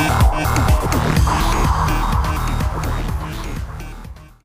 Uh-huh.